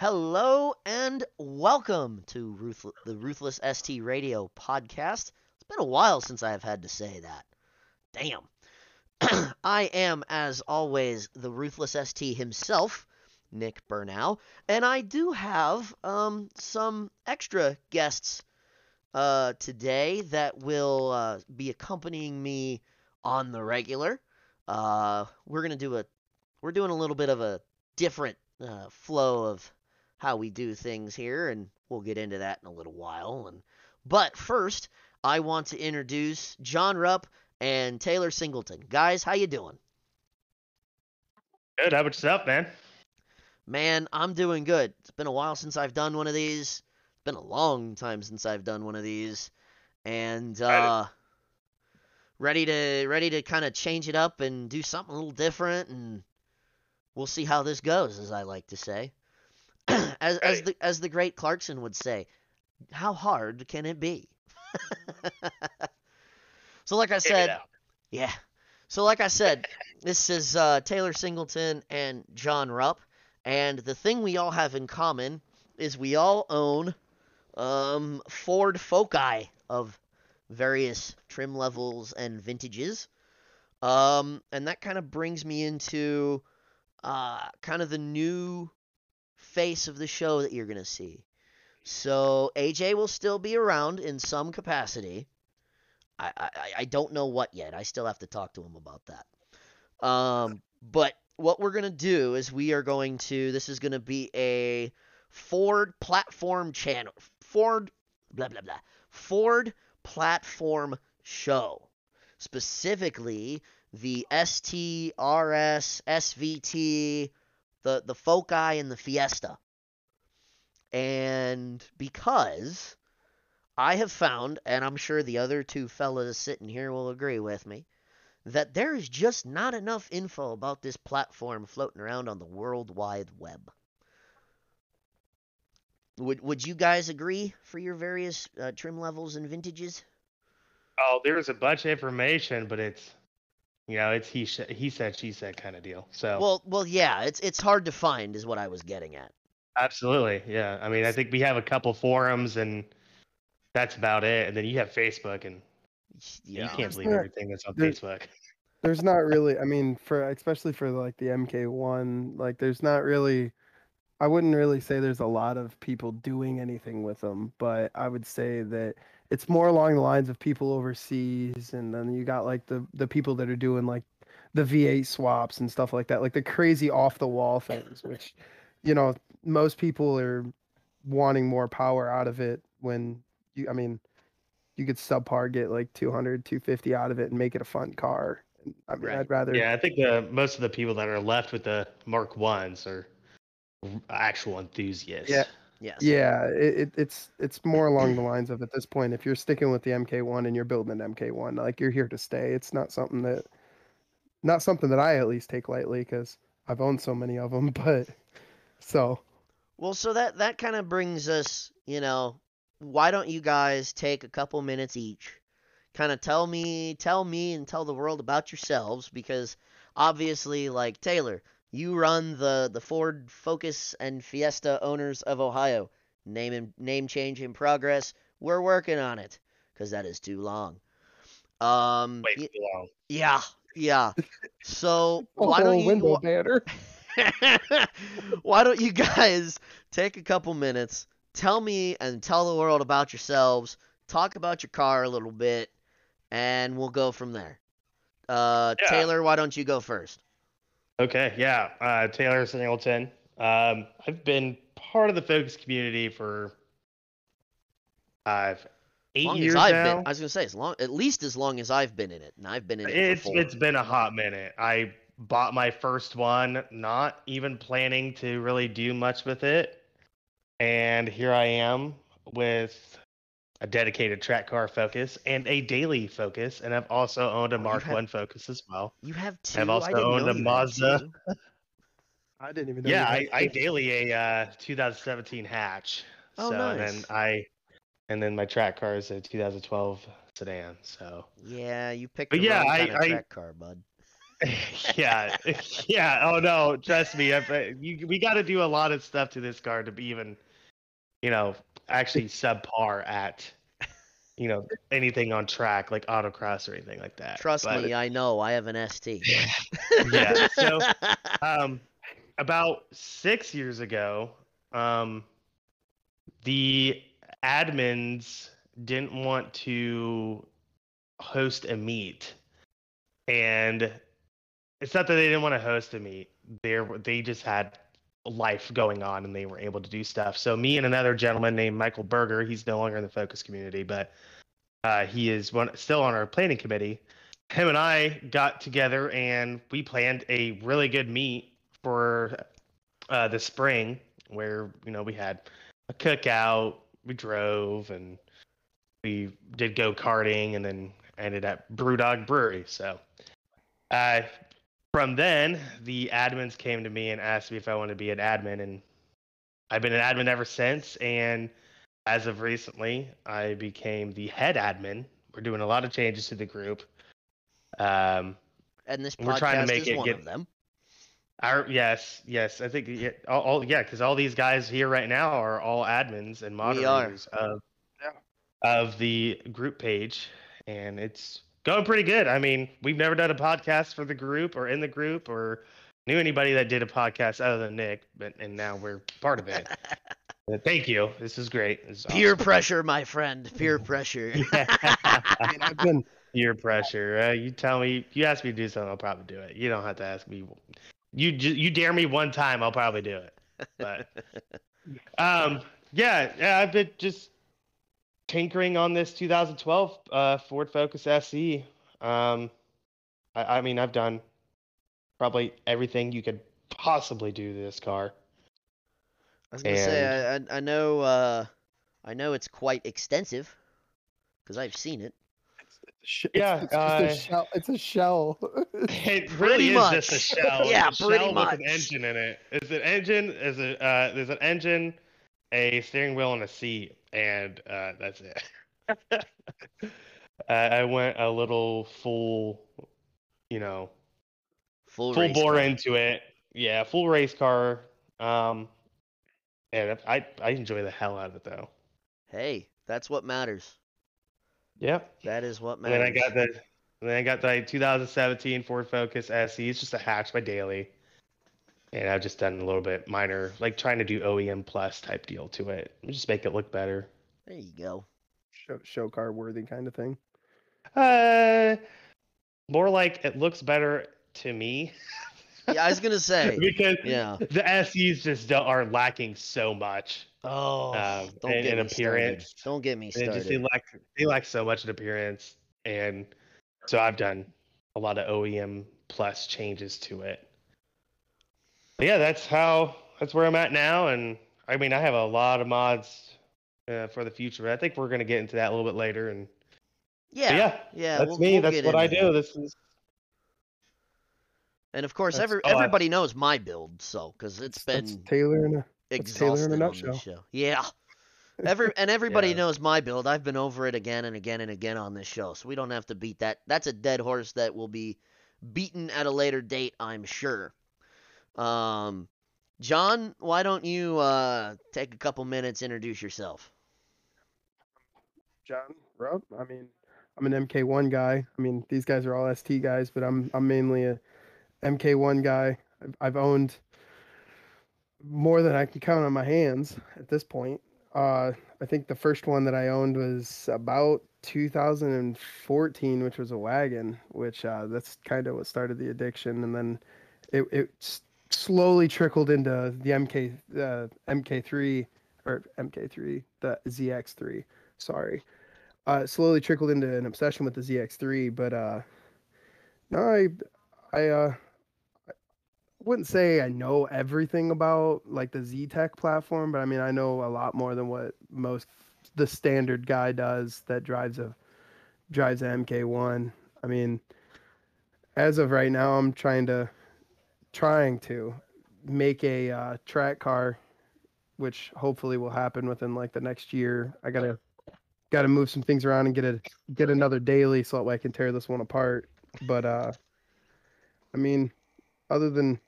Hello and welcome to the Ruthless ST Radio podcast. It's been a while since I have had to say that. Damn. I am, as always, the Ruthless ST himself, Nick Burnow, and I do have um, some extra guests uh, today that will uh, be accompanying me on the regular. Uh, we're gonna do a, we're doing a little bit of a different uh, flow of how we do things here, and we'll get into that in a little while. And but first, I want to introduce John Rupp and Taylor Singleton. Guys, how you doing? Good. How about yourself, man? Man, I'm doing good. It's been a while since I've done one of these. It's been a long time since I've done one of these, and uh, ready to ready to kind of change it up and do something a little different, and we'll see how this goes, as I like to say. as as the as the great Clarkson would say, how hard can it be? so, like I said, yeah. So, like I said, this is uh, Taylor Singleton and John Rupp, and the thing we all have in common is we all own um, Ford Foci of various trim levels and vintages. Um, and that kind of brings me into uh, kind of the new face of the show that you're going to see. So AJ will still be around in some capacity. I, I, I don't know what yet. I still have to talk to him about that. Um, but what we're going to do is we are going to, this is going to be a Ford platform channel. Ford, blah, blah, blah. Ford platform show. Specifically, the ST, RS, SVT, the, the Foci, and the Fiesta. And because I have found, and I'm sure the other two fellas sitting here will agree with me, that there is just not enough info about this platform floating around on the World Wide Web. Would would you guys agree for your various uh, trim levels and vintages? Oh, there's a bunch of information, but it's, you know, it's he sh- he said she said kind of deal. So Well, well, yeah, it's it's hard to find, is what I was getting at. absolutely, yeah. I mean, I think we have a couple forums, and that's about it. And then you have Facebook, and Yeah, you can't There's believe not- everything that's on there's- Facebook. there's not really i mean for especially for like the mk1 like there's not really i wouldn't really say there's a lot of people doing anything with them but i would say that it's more along the lines of people overseas and then you got like the the people that are doing like the v8 swaps and stuff like that like the crazy off the wall things which you know most people are wanting more power out of it when you i mean you could subpar get like 200 250 out of it and make it a fun car I mean, Right. I'd rather. Yeah, I think the most of the people that are left with the Mark ones are actual enthusiasts. Yeah. Yes. Yeah, it, it, it's it's more along the lines of at this point, if you're sticking with the MK1 and you're building an MK1, like you're here to stay. It's not something that, not something that I at least take lightly because I've owned so many of them. But so Well, so that that kind of brings us, you know, why don't you guys take a couple minutes each, kind of tell me, tell me, and tell the world about yourselves because obviously, like Taylor, you run the the Ford Focus and Fiesta owners of Ohio. Name and name change in progress. We're working on it because that is too long. Um, Wait y- too long. yeah, yeah. So why don't Oh, you? window banner? Why don't you guys take a couple minutes, tell me and tell the world about yourselves, talk about your car a little bit, and we'll go from there. Uh, Yeah. Taylor, why don't you go first? Okay, yeah. Uh, Taylor Singleton. Um, I've been part of the Focus community for five, eight long years I've now. been, I was gonna say as long, at least as long as I've been in it, and I've been in it It's it's been a hot minute. I bought my first one, not even planning to really do much with it, and here I am with a dedicated track car Focus and a daily Focus, and I've also owned a Oh, Mark have- One Focus as well. you have 2 I've also owned a Mazda. I didn't even know. Yeah, I, I daily a uh, 2017 hatch. Oh, so and nice. then I, and then my track car is a 2012 sedan. So Yeah, you picked But the yeah, wrong I- kind of I- track car, bud. yeah, yeah. Oh no, trust me. I, I- you, we got to do a lot of stuff to this car to be even, you know, actually subpar at, you know, anything on track like autocross or anything like that. Trust But- me, I know. I have an ST. yeah. So, um, about six years ago, um, the admins didn't want to host a meet, and it's not that they didn't want to host a meet. They they just had life going on, and they were able to do stuff. So me and another gentleman named Michael Berger, he's no longer in the Focus community, but uh, he is one still on our planning committee. Him and I got together and we planned a really good meet for uh, the spring, where you know we had a cookout, we drove, and we did go karting, and then ended at Brewdog Brewery. So, uh, from then, the admins came to me and asked me if I wanted to be an admin, and I've been an admin ever since. And as of recently, I became the head admin. We're doing a lot of changes to the group. Um, and this We're trying to make is it one get- of them. Our yes, yes. I think yeah, all, all yeah, because all these guys here right now are all admins and moderators of of the group page, and it's going pretty good. I mean, we've never done a podcast for the group or in the group or knew anybody that did a podcast other than Nick, but and now we're part of it. Thank you. This is great. This is Peer awesome. pressure, my friend. Peer pressure. I mean, I've been Peer pressure. Uh, you tell me, you ask me to do something, I'll probably do it. You don't have to ask me. You you dare me one time, I'll probably do it. But um, yeah, yeah, I've been just tinkering on this 2012 uh, Ford Focus SE. Um, I, I mean, I've done probably everything you could possibly do to this car. I was gonna say I, I I know uh I know it's quite extensive because I've seen it. sh- Yeah, it's, uh, a shell. It's a shell. It Pretty really is just a much. shell. Yeah, It's a pretty shell with an engine in it. It's an engine. Is a uh, there's an engine, a steering wheel, and a seat, and uh, that's it. I I went a little full, you know, Full, full bore car. into it. Yeah, full race car. Um, and I I enjoy the hell out of it though. Hey, that's what matters. Yep. That is what And matters. then I got the and then I got the 2017 Ford Focus SE. It's just a hatch by Daily. And I've just done a little bit minor, like trying to do OEM plus type deal to it. Just make it look better. There you go. show, show car worthy kind of thing. Uh more like it looks better to me. Yeah, I was gonna say. because Yeah. the SEs just are lacking so much. Oh, Um, don't and- get and me started. appearance. Don't get me They just they started. lack they lack so much in appearance. And so I've done a lot of OEM plus changes to it. But yeah, that's how that's where I'm at now. And I mean, I have a lot of mods uh, for the future. But I think we're gonna get into that a little bit later. And Yeah, yeah, yeah. that's we'll- me. we'll that's what I do. that. This is And of course, That's- every, oh, I- everybody knows my build, so because it's That's been Taylor in a that's Taylor in a on nutshell. show. Yeah. Every and everybody Yeah. knows my build. I've been over it again and again and again on this show, so we don't have to beat that. That's a dead horse that will be beaten at a later date, I'm sure. Um, John, why don't you uh, take a couple minutes, introduce yourself? John Rupp. I mean, I'm an MK1 guy. I mean, these guys are all ST guys, but I'm I'm mainly a MK1 guy. I've, I've owned more than I can count on my hands at this point. Uh, I think the first one that I owned was about 2014, which was a wagon, which uh, that's kind of what started the addiction, and then it it slowly trickled into the MK uh, MK3 or MK3, the ZX3. Sorry, uh, slowly trickled into an obsession with the ZX3, but uh, no, I I uh, I wouldn't say I know everything about like the Zetec platform, but I mean I know a lot more than what most the standard guy does that drives a drives a MK1. I mean, as of right now, I'm trying to trying to make a uh, track car, which hopefully will happen within like the next year. I gotta gotta move some things around and get a get another daily so that way I can tear this one apart. But uh, I mean, other than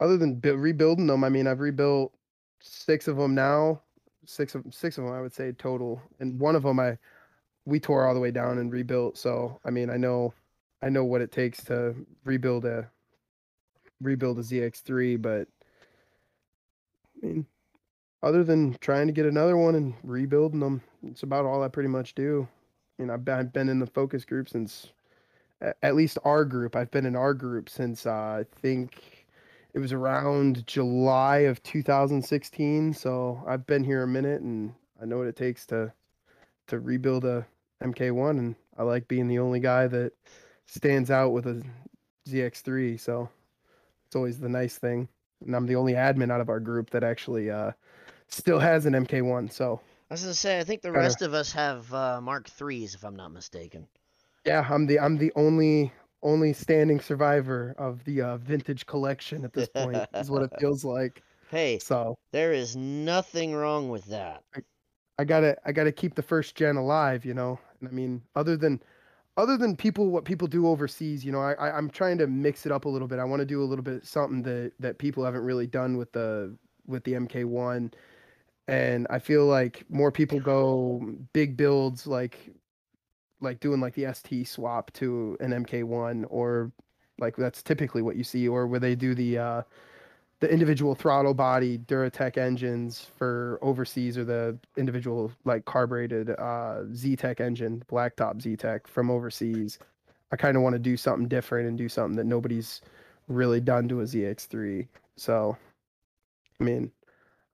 other than bu- rebuilding them, I mean, I've rebuilt six of them now. Six of six of them, I would say total, and one of them I we tore all the way down and rebuilt. So I mean, I know I know what it takes to rebuild a rebuild a ZX3, but I mean, other than trying to get another one and rebuilding them, it's about all I pretty much do. Mean, I've been, I've been in the focus group since at least our group. I've been in our group since uh, I think it was around July of 2016. So I've been here a minute, and I know what it takes to to rebuild a MK1, and I like being the only guy that stands out with a ZX3. So it's always the nice thing, and I'm the only admin out of our group that actually uh, still has an MK1. So I was gonna say, I think the rest of us have uh, Mark threes, if I'm not mistaken. yeah, I'm the I'm the only only standing survivor of the uh, vintage collection at this point. is what it feels like. Hey, So there is nothing wrong with that. I gotta I gotta keep the first gen alive, you know. And I mean, other than other than people what people do overseas, you know, I, I I'm trying to mix it up a little bit. I want to do a little bit something that that people haven't really done with the with the MK1, and I feel like more people go big builds like like doing like the ST swap to an MK1 or like that's typically what you see or where they do the uh the individual throttle body Duratec engines for overseas or the individual like carbureted uh Zetec engine, blacktop Zetec from overseas. I kind of want to do something different and do something that nobody's really done to a ZX3. So I mean,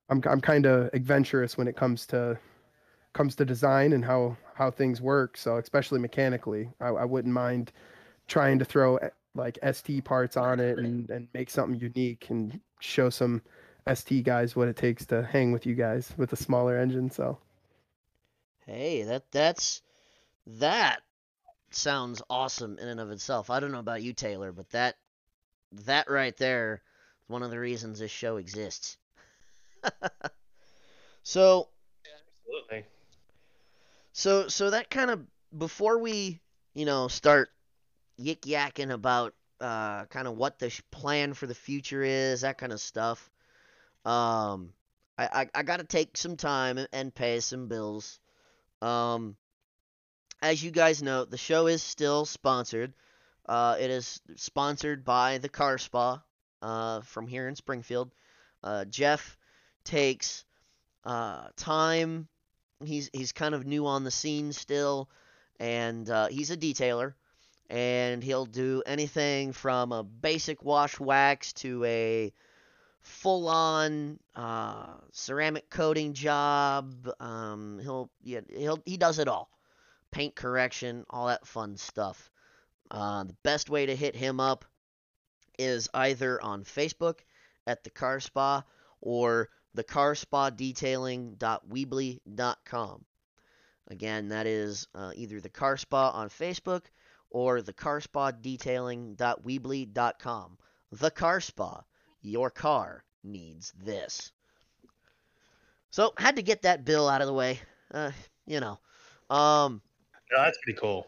I'm I'm kind of adventurous when it comes to comes to design and how how things work. So especially mechanically, I, I wouldn't mind trying to throw like ST parts on it and and make something unique and show some ST guys what it takes to hang with you guys with a smaller engine. So Hey, that that's that sounds awesome in and of itself. I don't know about you, Taylor, but that that right there is one of the reasons this show exists. so Absolutely. so so that kind of before we you know start yik yakking about uh kind of what the sh- plan for the future is that kind of stuff. Um i i, I got to take some time and- pay some bills. Um as you guys know the show is still sponsored. Uh it is sponsored by the car spa uh from here in springfield. Uh jeff takes uh time. He's he's kind of new on the scene still, and uh, he's a detailer, and he'll do anything from a basic wash wax to a full-on uh, ceramic coating job. Um, he'll yeah, he'll he does it all, paint correction, all that fun stuff. Uh, the best way to hit him up is either on Facebook at the Car Spa or thecarspadetailing.weebly.com. Again, that is uh, either the Car Spa on Facebook or thecarspadetailing.weebly.com. The Car Spa, your car needs this. So, had to get that bill out of the way. Uh, you know. Um, No, that's pretty cool.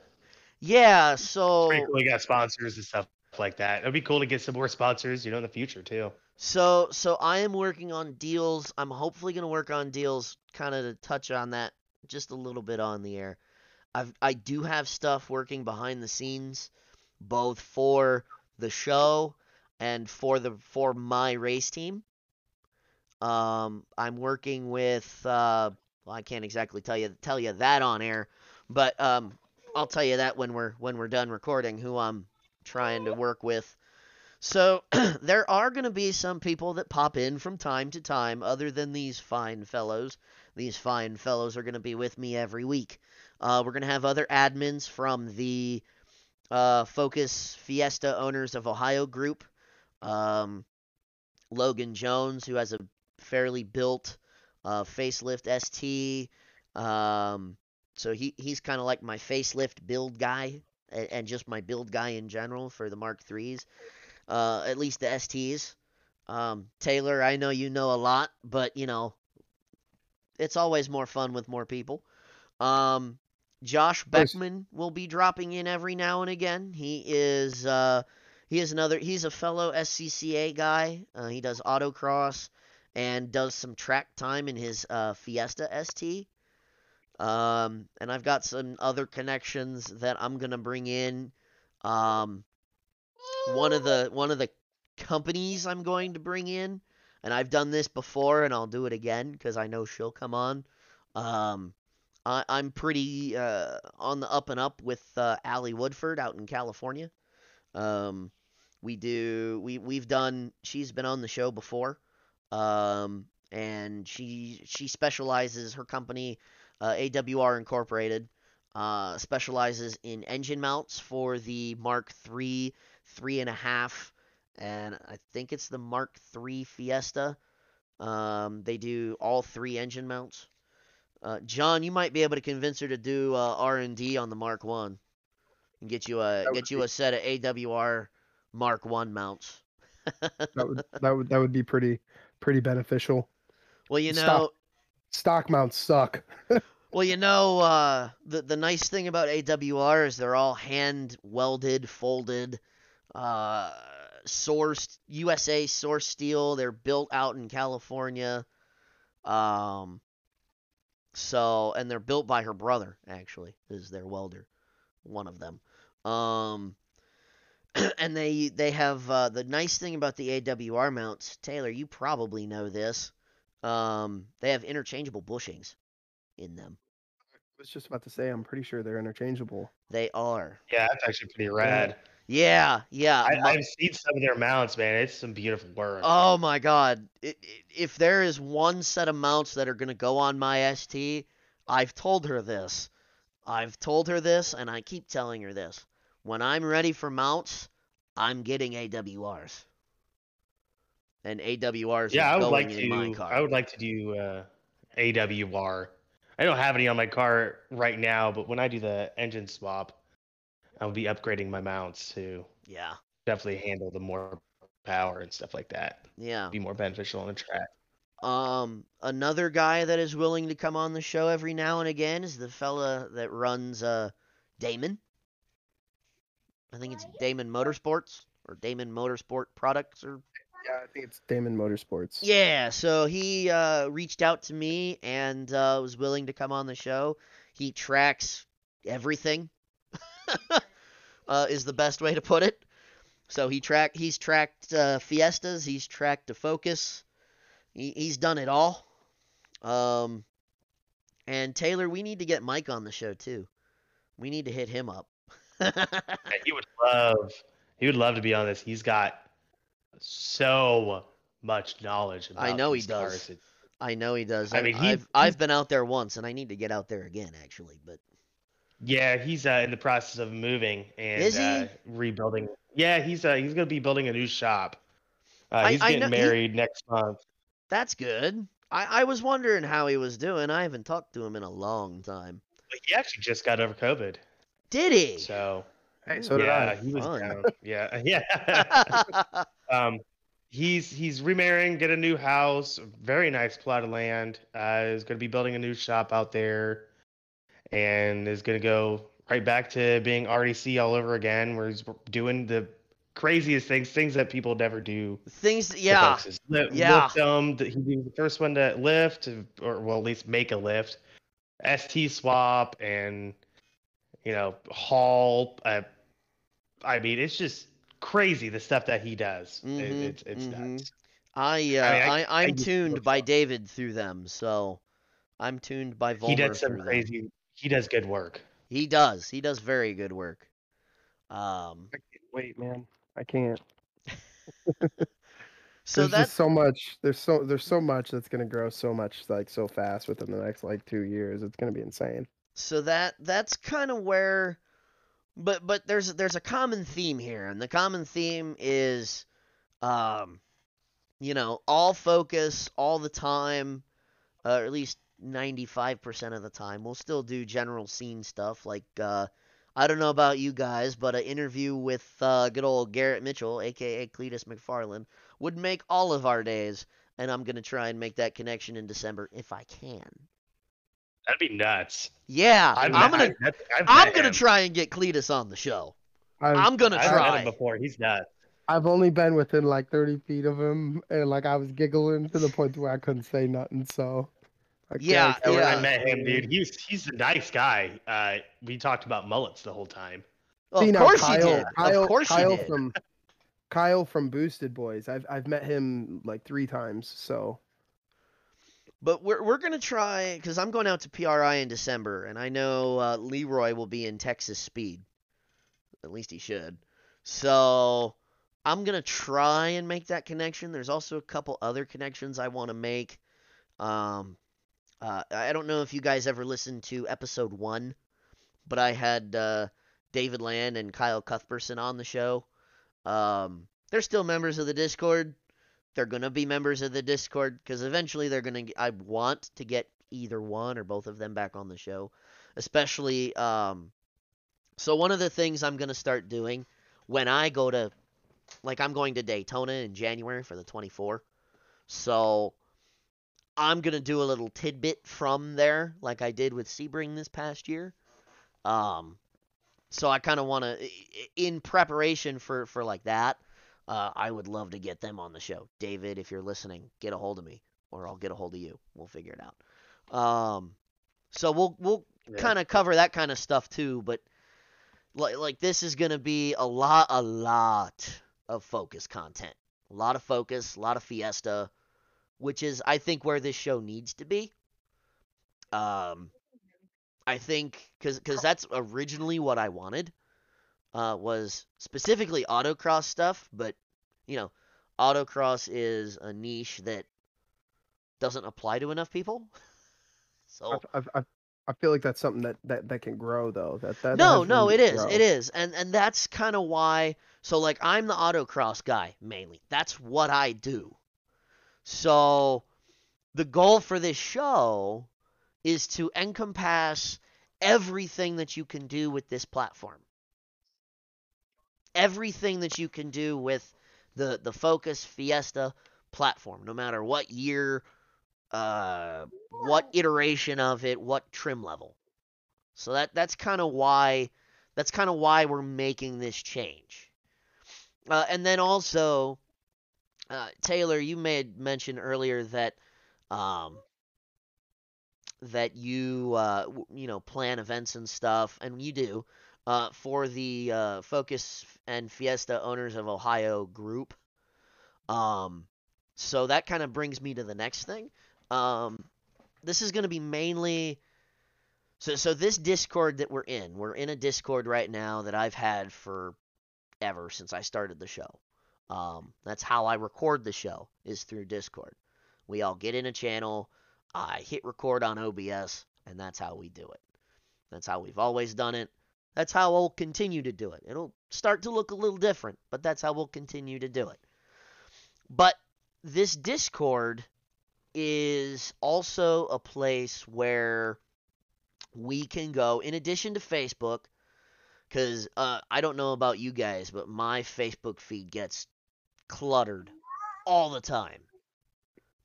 yeah, so Pretty cool. You got sponsors and stuff like that. It'd be cool to get some more sponsors, you know, in the future too. So so I am working on deals. I'm hopefully going to work on deals kind of to touch on that just a little bit on the air. I've I do have stuff working behind the scenes both for the show and for the for my race team. Um I'm working with uh well, I can't exactly tell you tell you that on air, but um I'll tell you that when we're when we're done recording who I'm trying to work with. So there are going to be some people that pop in from time to time, other than these fine fellows. These fine fellows are going to be with me every week. Uh, we're going to have other admins from the uh, Focus Fiesta Owners of Ohio group. Um, Logan Jones, who has a fairly built uh, facelift ST. Um, so he, he's kind of like my facelift build guy and, and just my build guy in general for the Mark 3s, uh, at least the STs. Um, Taylor, I know you know a lot, but you know, it's always more fun with more people. Um, Josh. Beckman will be dropping in every now and again. He is uh, he is another. He's a fellow SCCA guy. Uh, he does autocross and does some track time in his uh, Fiesta ST. Um, and I've got some other connections that I'm gonna bring in. Um, one of the one of the companies I'm going to bring in, and I've done this before, and I'll do it again because I know she'll come on. Um, I'm pretty uh, on the up and up with uh, Allie Woodford out in California. Um, we do we we've done. She's been on the show before, um, and she she specializes. Her company, uh, AWR Incorporated, uh, specializes in engine mounts for the Mark III, three and a half, and I think it's the Mark III Fiesta. Um, they do all three engine mounts. Uh, John, you might be able to convince her to do uh, R and D on the Mark One, and get you a get you be- a set of AWR Mark One mounts. That would that would that would be pretty pretty beneficial. Well, you know, Stop. Stock mounts suck. well, you know, uh, the the nice thing about AWR is they're all hand welded, folded, uh, sourced USA source steel. They're built out in California. Um, so and they're built by her brother actually is their welder, one of them. Um, and they they have uh, the nice thing about the AWR mounts, Taylor. You probably know this. Um, they have interchangeable bushings in them. I was just about to say I'm pretty sure they're interchangeable. They are. Yeah, that's actually pretty rad. Yeah, yeah. I, I've seen some of their mounts, man. It's some beautiful work. oh my god. I- I- if there is one set of mounts that are going to go on my ST, I've told her this. I've told her this and I keep telling her this. When I'm ready for mounts, I'm getting AWRs. And AWRs yeah, are I would like to. I would like to do uh, AWR. I don't have any on my car right now, but when I do the engine swap, I'll be upgrading my mounts to Yeah. definitely handle the more power and stuff like that. Yeah. Be more beneficial on the track. Um, another guy that is willing to come on the show every now and again is the fella that runs uh Damond. I think it's Damond Motorsports or Damond Motorsport Products or Yeah, I think it's Damond Motorsports. yeah. So he uh, reached out to me and uh, was willing to come on the show. He tracks everything. uh, is the best way to put it. So he track he's tracked uh, Fiestas. He's tracked the Focus. He, he's done it all. Um, and Taylor, we need to get Mike on the show too. We need to hit him up. He would love. He would love to be on this. He's got so much knowledge. About I know he these does. I know he does. I I mean, he- I've I've been out there once, and I need to get out there again, actually. But Yeah, he's uh, in the process of moving and Is he? Uh, rebuilding. Yeah, he's uh, he's gonna be building a new shop. Uh, he's I getting know- he- married next month. that's good. I, I was wondering how he was doing. I haven't talked to him in a long time. But he actually just got over COVID, Did he? so Hey, so did yeah, I. he was Fun. down. Yeah, yeah. um, he's he's remarrying, get a new house, very nice plot of land. Uh, is gonna be building a new shop out there, and is gonna go right back to being RDC all over again, where he's doing the craziest things, things that people never do. Things, to yeah, folks, is li- yeah. Lift them. He was the first one to lift, or well, at least make a lift. ST swap and you know haul. Uh, I mean, it's just crazy the stuff that he does. It- Mhm, it's it's mhm. nuts. I, uh, I mean, I- I, I'm tuned by David through them, so I'm tuned by Vollmer He did some crazy. He does good work. He does. He does very good work. Um, I can't wait, man. I can't. so there's that's so much. There's so there's so much that's gonna grow so much like so fast within the next like two years. It's gonna be insane. so that that's kind of where but but there's there's a common theme here and the common theme is um you know all focus all the time uh, or at least 95% of the time we'll still do general scene stuff like uh I don't know about you guys, but an interview with uh, good old Garrett Mitchell, aka Cleetus McFarland, would make all of our days, and I'm gonna try and make that connection in December if I can. That'd be nuts. Yeah, I've I'm gonna I've, I've I'm gonna him. try and get Cleetus on the show. I, I'm gonna I've met him before. He's nuts. I've only been within like 30 feet of him, and like I was giggling to the point where I couldn't say nothing. So, I Yeah, can't- Yeah, when. I met him, dude, he's he's a nice guy. Uh, we talked about mullets the whole time. Well, See, of now, course Kyle, you did. Kyle, of course Kyle you did. from Kyle from Boosted Boys. I've I've met him like three times. So But we're we're gonna try because I'm going out to PRI in December, and I know uh, Leroy will be in Texas Speed. At least he should. So I'm gonna try and make that connection. There's also a couple other connections I want to make. Um, uh, I don't know if you guys ever listened to episode one, but I had uh, David Land and Kyle Cuthbertson on the show. Um, they're still members of the Discord they're gonna be members of the Discord because eventually they're gonna. I want to get either one or both of them back on the show, especially. Um, so one of the things I'm gonna start doing when I go to, like, I'm going to Daytona in January for the 24. So I'm gonna do a little tidbit from there, like I did with Sebring this past year. Um, so I kind of want to, in preparation for for like that. Uh, I would love to get them on the show. David, if you're listening, get a hold of me, or I'll get a hold of you. We'll figure it out. Um, so we'll we'll Yeah. kind of cover that kind of stuff too. But like like this is gonna be a lot a lot of focus content, a lot of focus, a lot of Fiesta, which is I think where this show needs to be. Um, I think because because that's originally what I wanted uh, was specifically autocross stuff, but you know, autocross is a niche that doesn't apply to enough people. So I, I, I, I feel like that's something that, that, that can grow though. That, that no, no, it is, grow. it is, and and that's kind of why. So like, I'm the autocross guy mainly. That's what I do. So the goal for this show is to encompass everything that you can do with this platform. Everything that you can do with the the Focus Fiesta platform, no matter what year, uh, what iteration of it, what trim level. So that that's kind of why that's kind of why we're making this change. Uh, and then also, uh, Taylor, you made mention earlier that um, that you uh, you know plan events and stuff, and you do uh, for the uh, Focus and Fiesta Owners of Ohio group. Um, so that kind of brings me to the next thing. Um, this is going to be mainly so so this Discord that we're in, we're in a Discord right now that I've had for ever since I started the show. Um, that's how I record the show is through Discord. We all get in a channel, I hit record on OBS, and that's how we do it. That's how we've always done it. That's how we'll continue to do it. It'll start to look a little different, but that's how we'll continue to do it. But this Discord is also a place where we can go, in addition to Facebook, because uh, I don't know about you guys, but my Facebook feed gets cluttered all the time.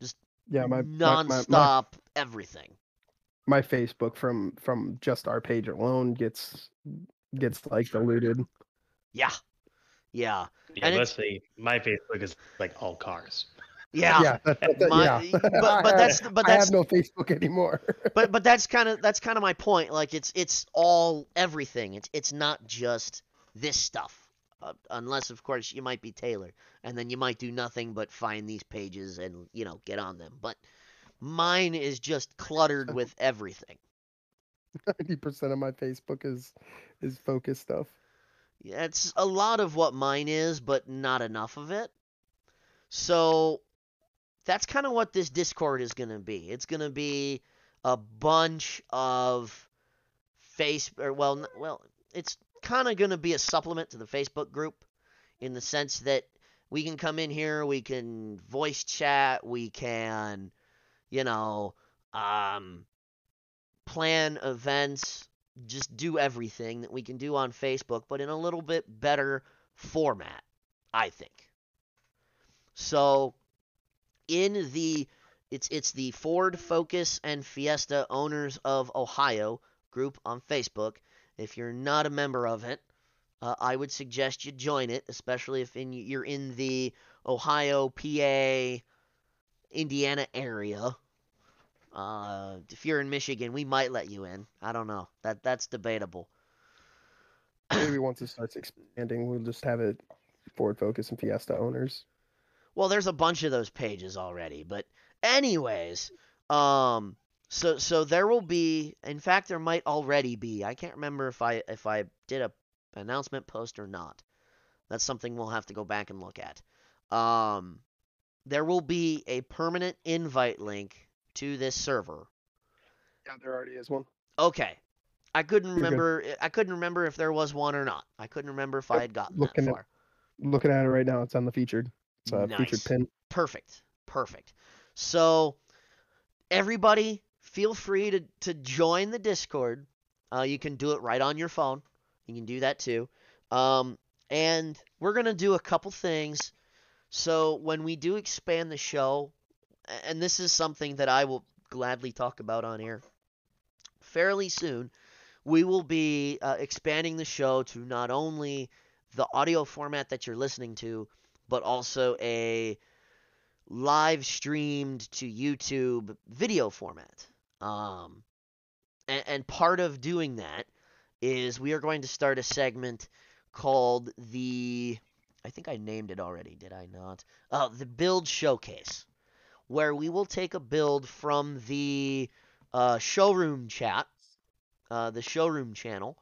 Just yeah, my, my, my, my, nonstop everything. my Facebook from from just our page alone gets gets like diluted. Yeah, yeah, Yeah, And it's- mostly my Facebook is like all cars. yeah. yeah, that- that- that- My- yeah. but- but that's- but I that's- have no Facebook anymore. but but that's kind of that's kind of my point. Like it's it's all everything. It's it's not just this stuff. Uh, unless of course you might be Taylor, and then you might do nothing but find these pages and you know get on them. But mine is just cluttered with everything. Ninety percent of my Facebook is is focus stuff. Yeah, it's a lot of what mine is, but not enough of it. So that's kind of what this Discord is going to be. It's going to be a bunch of face or well, well, it's kind of going to be a supplement to the Facebook group in the sense that we can come in here, we can voice chat, we can, you know, um, plan events, just do everything that we can do on Facebook, but in a little bit better format, I think. So, in the it's it's the Ford Focus and Fiesta Owners of Ohio group on Facebook. If you're not a member of it, uh, I would suggest you join it, especially if in, you're in the Ohio, PA, Indiana area. Uh, if you're in Michigan, we might let you in. I don't know. That that's debatable. Maybe once it starts expanding, we'll just have it Ford Focus and Fiesta owners. Well, there's a bunch of those pages already, but anyways, um, so so there will be. In fact, there might already be. I can't remember if I if I did a announcement post or not. That's something we'll have to go back and look at. Um, there will be a permanent invite link to this server. Yeah, there already is one. Okay. I couldn't You're good. remember I couldn't remember if there was one or not. I couldn't remember if I had gotten looking that at- far. Looking at it right now, it's on the featured. It's a Nice. featured pin. Perfect. Perfect. So everybody feel free to, to join the Discord. Uh, you can do it right on your phone. You can do that too. Um, and we're gonna do a couple things. So when we do expand the show, and this is something that I will gladly talk about on air fairly soon, we will be uh, expanding the show to not only the audio format that you're listening to, but also a live streamed to YouTube video format. Um, and, and part of doing that is we are going to start a segment called the. I think I named it already, did I not? Uh, the Build Showcase, where we will take a build from the uh, showroom chat, uh, the showroom channel,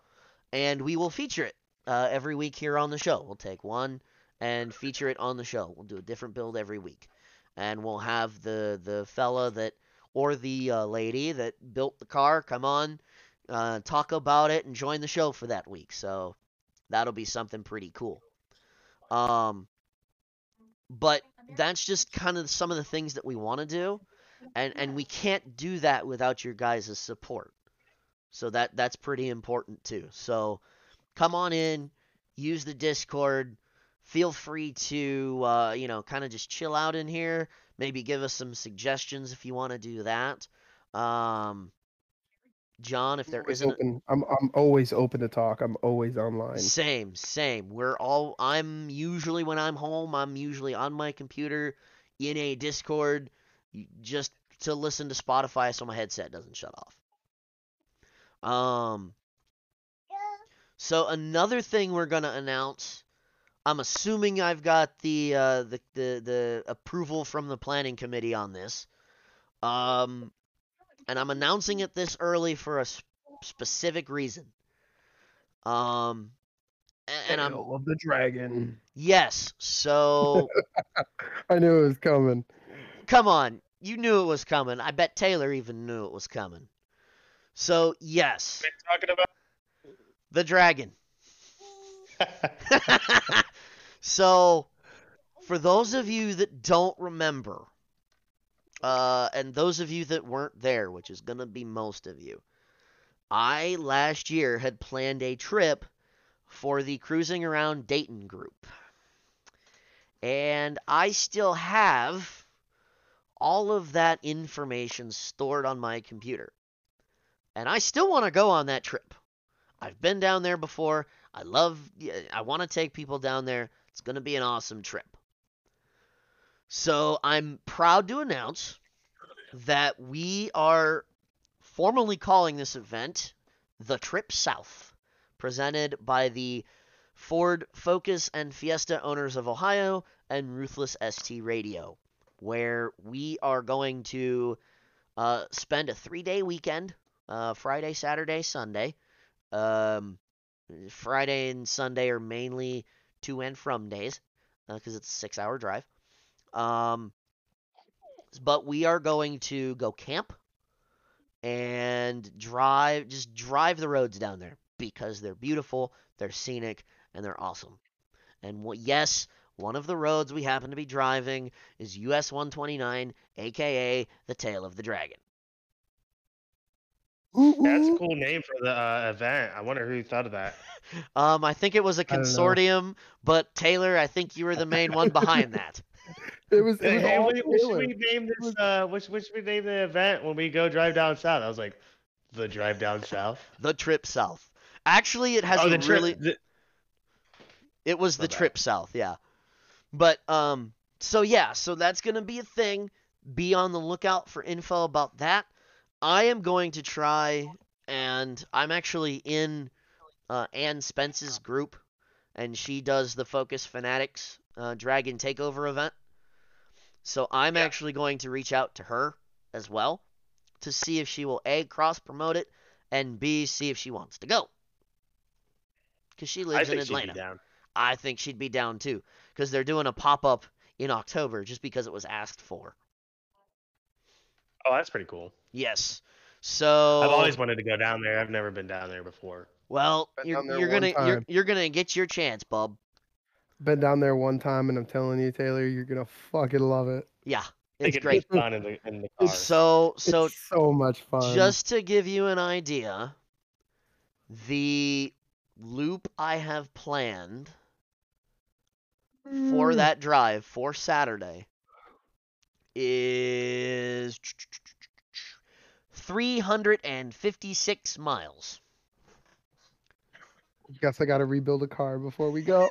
and we will feature it uh, every week here on the show. We'll take one and feature it on the show. We'll do a different build every week, and we'll have the the fella that or the uh, lady that built the car come on, uh, talk about it, and join the show for that week. So that'll be something pretty cool. Um, but that's just kind of some of the things that we want to do, and and we can't do that without your guys' support. So that that's pretty important too. So come on in, use the Discord. Feel free to uh, you know kind of just chill out in here. Maybe give us some suggestions if you want to do that. Um, John, if there isn't open. I'm I'm always open to talk. I'm always online. same, same. We're all I'm usually when I'm home, I'm usually on my computer in a Discord just to listen to Spotify so my headset doesn't shut off. Um so another thing we're going to announce I'm assuming I've got the, uh, the the the approval from the planning committee on this. Um and I'm announcing it this early for a s- specific reason. Um a- and I'm of the dragon. Yes. So, I knew it was coming. come on. You knew it was coming. I bet Taylor even knew it was coming. So, yes, talking about. the dragon. so, for those of you that don't remember, uh, and those of you that weren't there, which is going to be most of you, I last year had planned a trip for the Cruising Around Dayton group. And I still have all of that information stored on my computer. And I still want to go on that trip. I've been down there before. I love, I want to take people down there. It's going to be an awesome trip. So I'm proud to announce that we are formally calling this event the Trip South, presented by the Ford Focus and Fiesta owners of Ohio and Ruthless ST Radio, where we are going to uh, spend a three day weekend uh, Friday, Saturday, Sunday. Um, Friday and Sunday are mainly to and from days because it's a six hour drive. Um, but we are going to go camp and drive, just drive the roads down there because they're beautiful, they're scenic, and they're awesome. And yes, one of the roads we happen to be driving is US 129, aka the Tail of the Dragon. That's a cool name for the uh, event. I wonder who thought of that. Um, I think it was a consortium, but Taylor, I think you were the main one behind that. It was. It was hey, what, what should we name this? Uh, what, should- what should we name the event when we go drive down south? I was like, the drive down south. The trip south. Actually, it has oh, a the trip. really the- It was My the bad. trip south, yeah. But um so yeah, so that's going to be a thing. Be on the lookout for info about that. I am going to try and I'm actually in uh, Ann Spence's group and she does the Focus Fanatics uh, Dragon Takeover event. So I'm Yeah. actually going to reach out to her as well to see if she will A cross promote it and B see if she wants to go. Cuz she lives in Atlanta. be down. I think she'd be down too because they're doing a pop up in October just because it was asked for. Oh, that's pretty cool. Yes. So I've always wanted to go down there. I've never been down there before. well, Been you're, you're gonna you're, you're gonna get your chance, bub. Been down there one time, and I'm telling you, Taylor, you're gonna fucking love it. Yeah, it's it'd great. fun in the in the car. So so it's so much fun. just to give you an idea, the loop I have planned for Mm. that drive for Saturday is 356 miles. Guess I gotta rebuild a car before we go.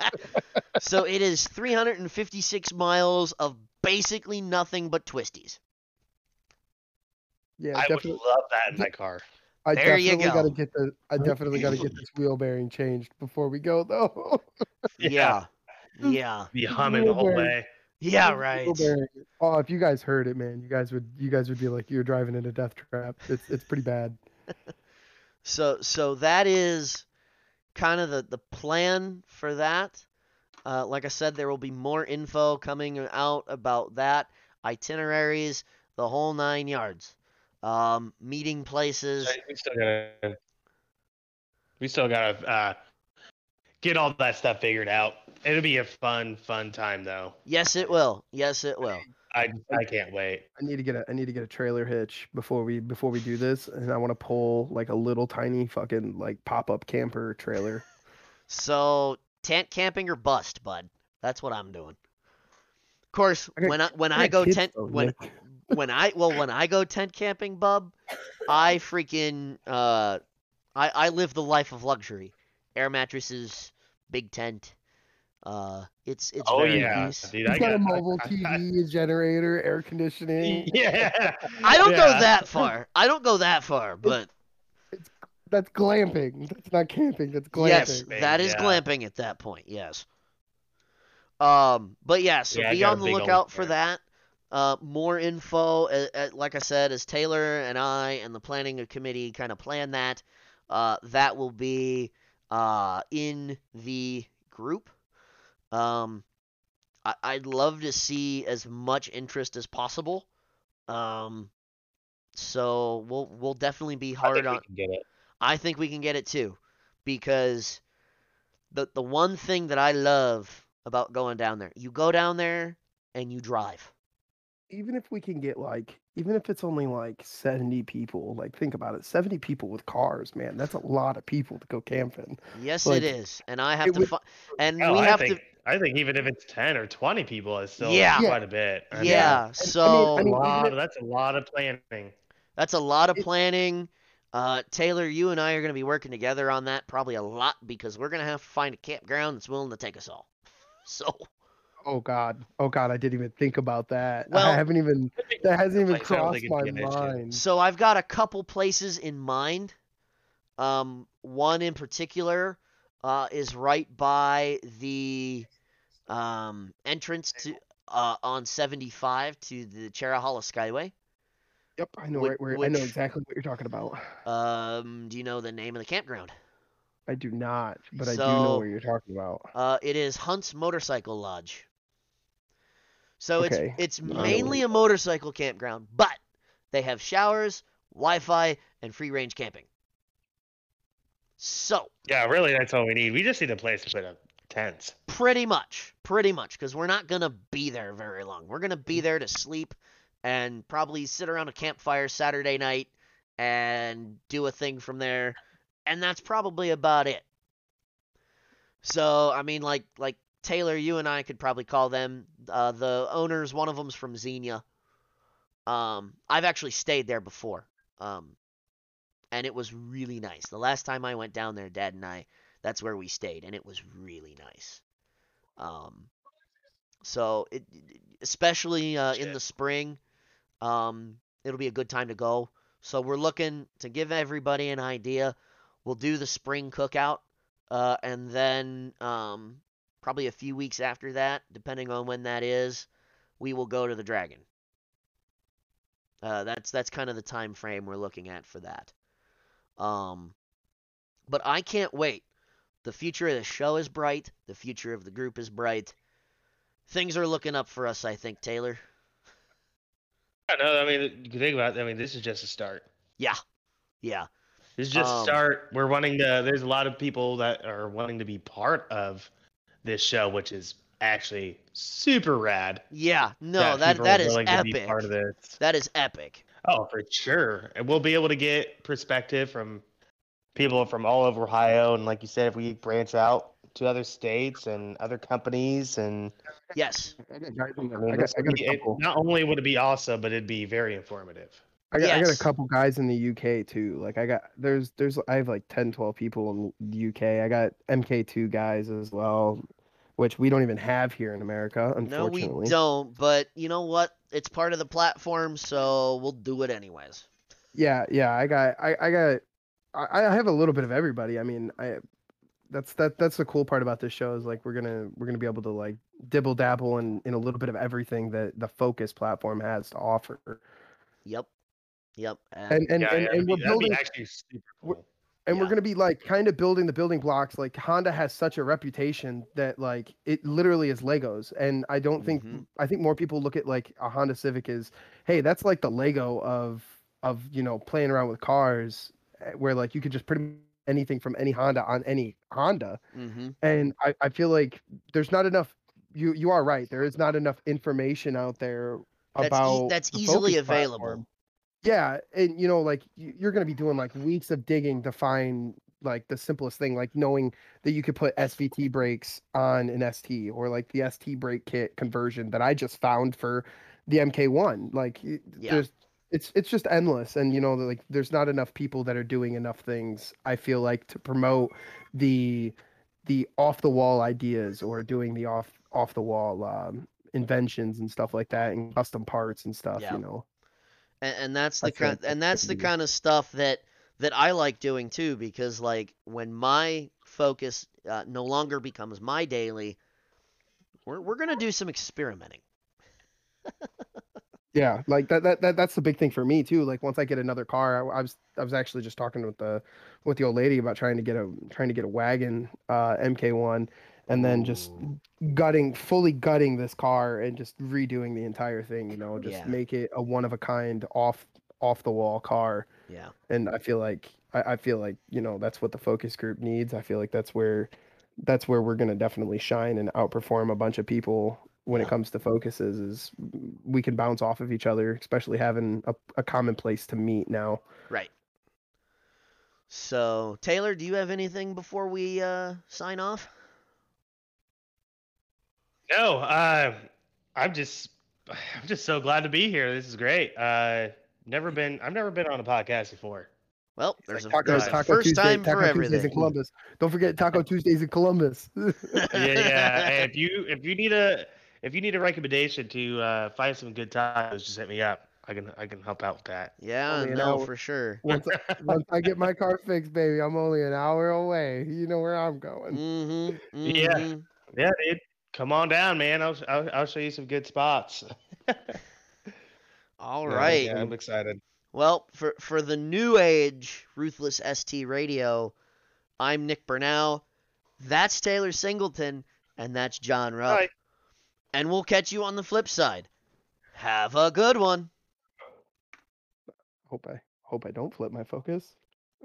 so it is 356 miles of basically nothing but twisties. yeah, I would definitely. love that in my car. I There you definitely go. gotta get the. I definitely gotta get this wheel bearing changed before we go, though. Yeah. Yeah. Be humming the whole way. Yeah, Wheel right. bearing. Oh, if you guys heard it, man, you guys would. You guys would be like, you're driving in a death trap. It's it's pretty bad. So so that is kind of the the plan for that. Uh, like I said, there will be more info coming out about that itineraries, the whole nine yards, um, meeting places. We still gotta. We still gotta uh, get all that stuff figured out. It'll be a fun, fun time though. Yes, it will. Yes, it will. I I can't wait. I need to get a. I need to get a trailer hitch before we before we do this, and I want to pull like a little tiny fucking like pop up camper trailer. So tent camping or bust, bud. That's what I'm doing. Of course, I got- when I when I I go tent though, when Nick. when I well when I go tent camping, bub, I freaking uh I I live the life of luxury. Air mattresses, big tent. Uh it's it's Oh very yeah, nice. dude. He's I got a mobile I- TV, a generator, air conditioning. Yeah. I don't go that far. I don't go that far, but That's glamping. That's not camping. That's glamping. yes, glamping, that is yeah. glamping at that point. Yes. Um, but yeah, so Yeah, be on the lookout for that. Uh, more info, uh, uh, like I said, as Taylor and I and the planning committee kind of plan that, uh, that will be uh, in the group. Um, I- I'd love to see as much interest as possible. Um, so we'll we'll definitely be I hard think on. we can get it. I think we can get it too, because the the one thing that I love about going down there, you go down there and you drive. Even if we can get like, even if it's only like seventy people, like think about it, seventy people with cars, man, that's a lot of people to go camping. Yes, Like, it is, and I have to. would- Fi- and Hell, we I have think to. I think even if it's ten or twenty people, it's still Yeah. quite a bit. I mean, Yeah, I so mean, a even lot, if- that's a lot of planning. that's a lot of planning. Uh, Taylor, you and I are going to be working together on that probably a lot because we're going to have to find a campground that's willing to take us all. So Oh God, oh God, I didn't even think about that. Well- I haven't even that hasn't even Place, I don't crossed my be an issue. mind. So I've got a couple places in mind. Um, one in particular uh, is right by the um, entrance to uh, on 75 to the Cherohala Skyway. Yep, I know Which- right where I know exactly what you're talking about. Um, do you know the name of the campground? I do not, but I do know what you're talking about. Uh, it is Hunt's Motorcycle Lodge. So Okay. it's it's mainly a motorcycle campground, but they have showers, Wi-Fi, and free range camping. So Yeah, really, that's all we need. We just need a place to put up tents. Pretty much, pretty much, because we're not gonna be there very long. We're gonna be there to sleep and probably sit around a campfire Saturday night and do a thing from there, and that's probably about it. So I mean, like like Taylor, you and I could probably call them uh, the owners. One of them's from Xenia. Um, I've actually stayed there before, um, and it was really nice. The last time I went down there, Dad and I, That's where we stayed, and it was really nice. Um, so it, especially uh, in the spring, um, it'll be a good time to go. So we're looking to give everybody an idea. We'll do the spring cookout, uh, and then um, probably a few weeks after that, depending on when that is, we will go to the Dragon. Uh, that's that's kind of the time frame we're looking at for that. Um, but I can't wait. The future of the show is bright. The future of the group is bright. Things are looking up for us, I think, Taylor. I know. I mean, you can think about. It, I mean, this is just a start. Yeah, yeah, This is just Um, a start. We're wanting to. There's a lot of people that are wanting to be part of this show, which is actually super rad. yeah. No, that that are is willing to be epic. part of this. That is epic. Oh, for sure. And we'll be able to get perspective from people from all over Ohio. And like you said, if we branch out to other states and other companies, and Yes. I got, guys in the- I mean, I got, I got it- not only would it be awesome, but it'd be very informative. I got, I got a couple guys in the UK too. Like I got there's there's I have like 10 12 people in the UK. I got MK2 guys as well, which we don't even have here in America unfortunately. No, we don't. But you know what? It's part of the platform, so we'll do it anyways. Yeah, yeah, I got I I got I, I have a little bit of everybody. I mean, I that's that that's the cool part about this show is like we're gonna we're gonna be able to like dibble dabble in in a little bit of everything that the focus platform has to offer. Yep. Yep. And, And and yeah, and, yeah, and that'd, we're be, building actually super cool. And we're going to be like kind of building the building blocks like honda has such a reputation that like it literally is legos and i don't think Mhm. i think more people look at like a honda civic as hey that's like the lego of of you know playing around with cars eh, where like you could just pretty much anything from any honda on any honda hmm and i, I feel like there's not enough you you are right there is not enough information out there That's, e- about that's easily available. platform. Yeah, and you know, like you're gonna be doing like weeks of digging to find like the simplest thing, like knowing that you could put SVT brakes on an ST or like the ST brake kit conversion that I just found for the MK1. Like Yeah. there's it's it's just endless and you know like there's not enough people that are doing enough things I feel like to promote the the off the wall ideas or doing the off off the wall um inventions and stuff like that and custom parts and stuff, Yeah. you know. And, and that's the kind and that's the kind of stuff that that I like doing too because like when my focus uh, no longer becomes my daily we're we're going to do some experimenting Yeah, like that, that that that's the big thing for me too. Like once I get another car, I, I was I was actually just talking with the with the old lady about trying to get a trying to get a wagon uh MK1 and then just gutting fully gutting this car and just redoing the entire thing, you know, just Yeah. make it a one of a kind off off the wall car. yeah And I feel like I, I feel like, you know, that's what the focus group needs. I feel like that's where that's where we're gonna definitely shine and outperform a bunch of people when Yeah. it comes to focuses is we can bounce off of each other, especially having a, a common place to meet now. right so Taylor do you have anything before we uh sign off No, uh, I'm just, I'm just so glad to be here. This is great. Uh, never been, I've never been on a podcast before. well It's there's a, Taco, there's a Taco first Tuesday, time Taco for Tuesdays in everything Columbus. Don't forget Taco Tuesdays in Columbus. Yeah, yeah. and if you, if you need a, if you need a recommendation to uh, find some good tacos, just hit me up. I can, I can help out with that. yeah Only no hour. for sure once, I, once I get my car fixed, baby, I'm only an hour away. You know where I'm going. mhm Yeah. mhm. Yeah, dude. Come on down, man. I'll, I'll, I'll show you some good spots. all No, right Yeah, I'm excited. Well, for for the new age Ruthless ST Radio, I'm Nick Burnell. That's Taylor Singleton, and that's John Rupp. Bye. And we'll catch you on the flip side. Have a good one. Hope I hope I don't flip my focus.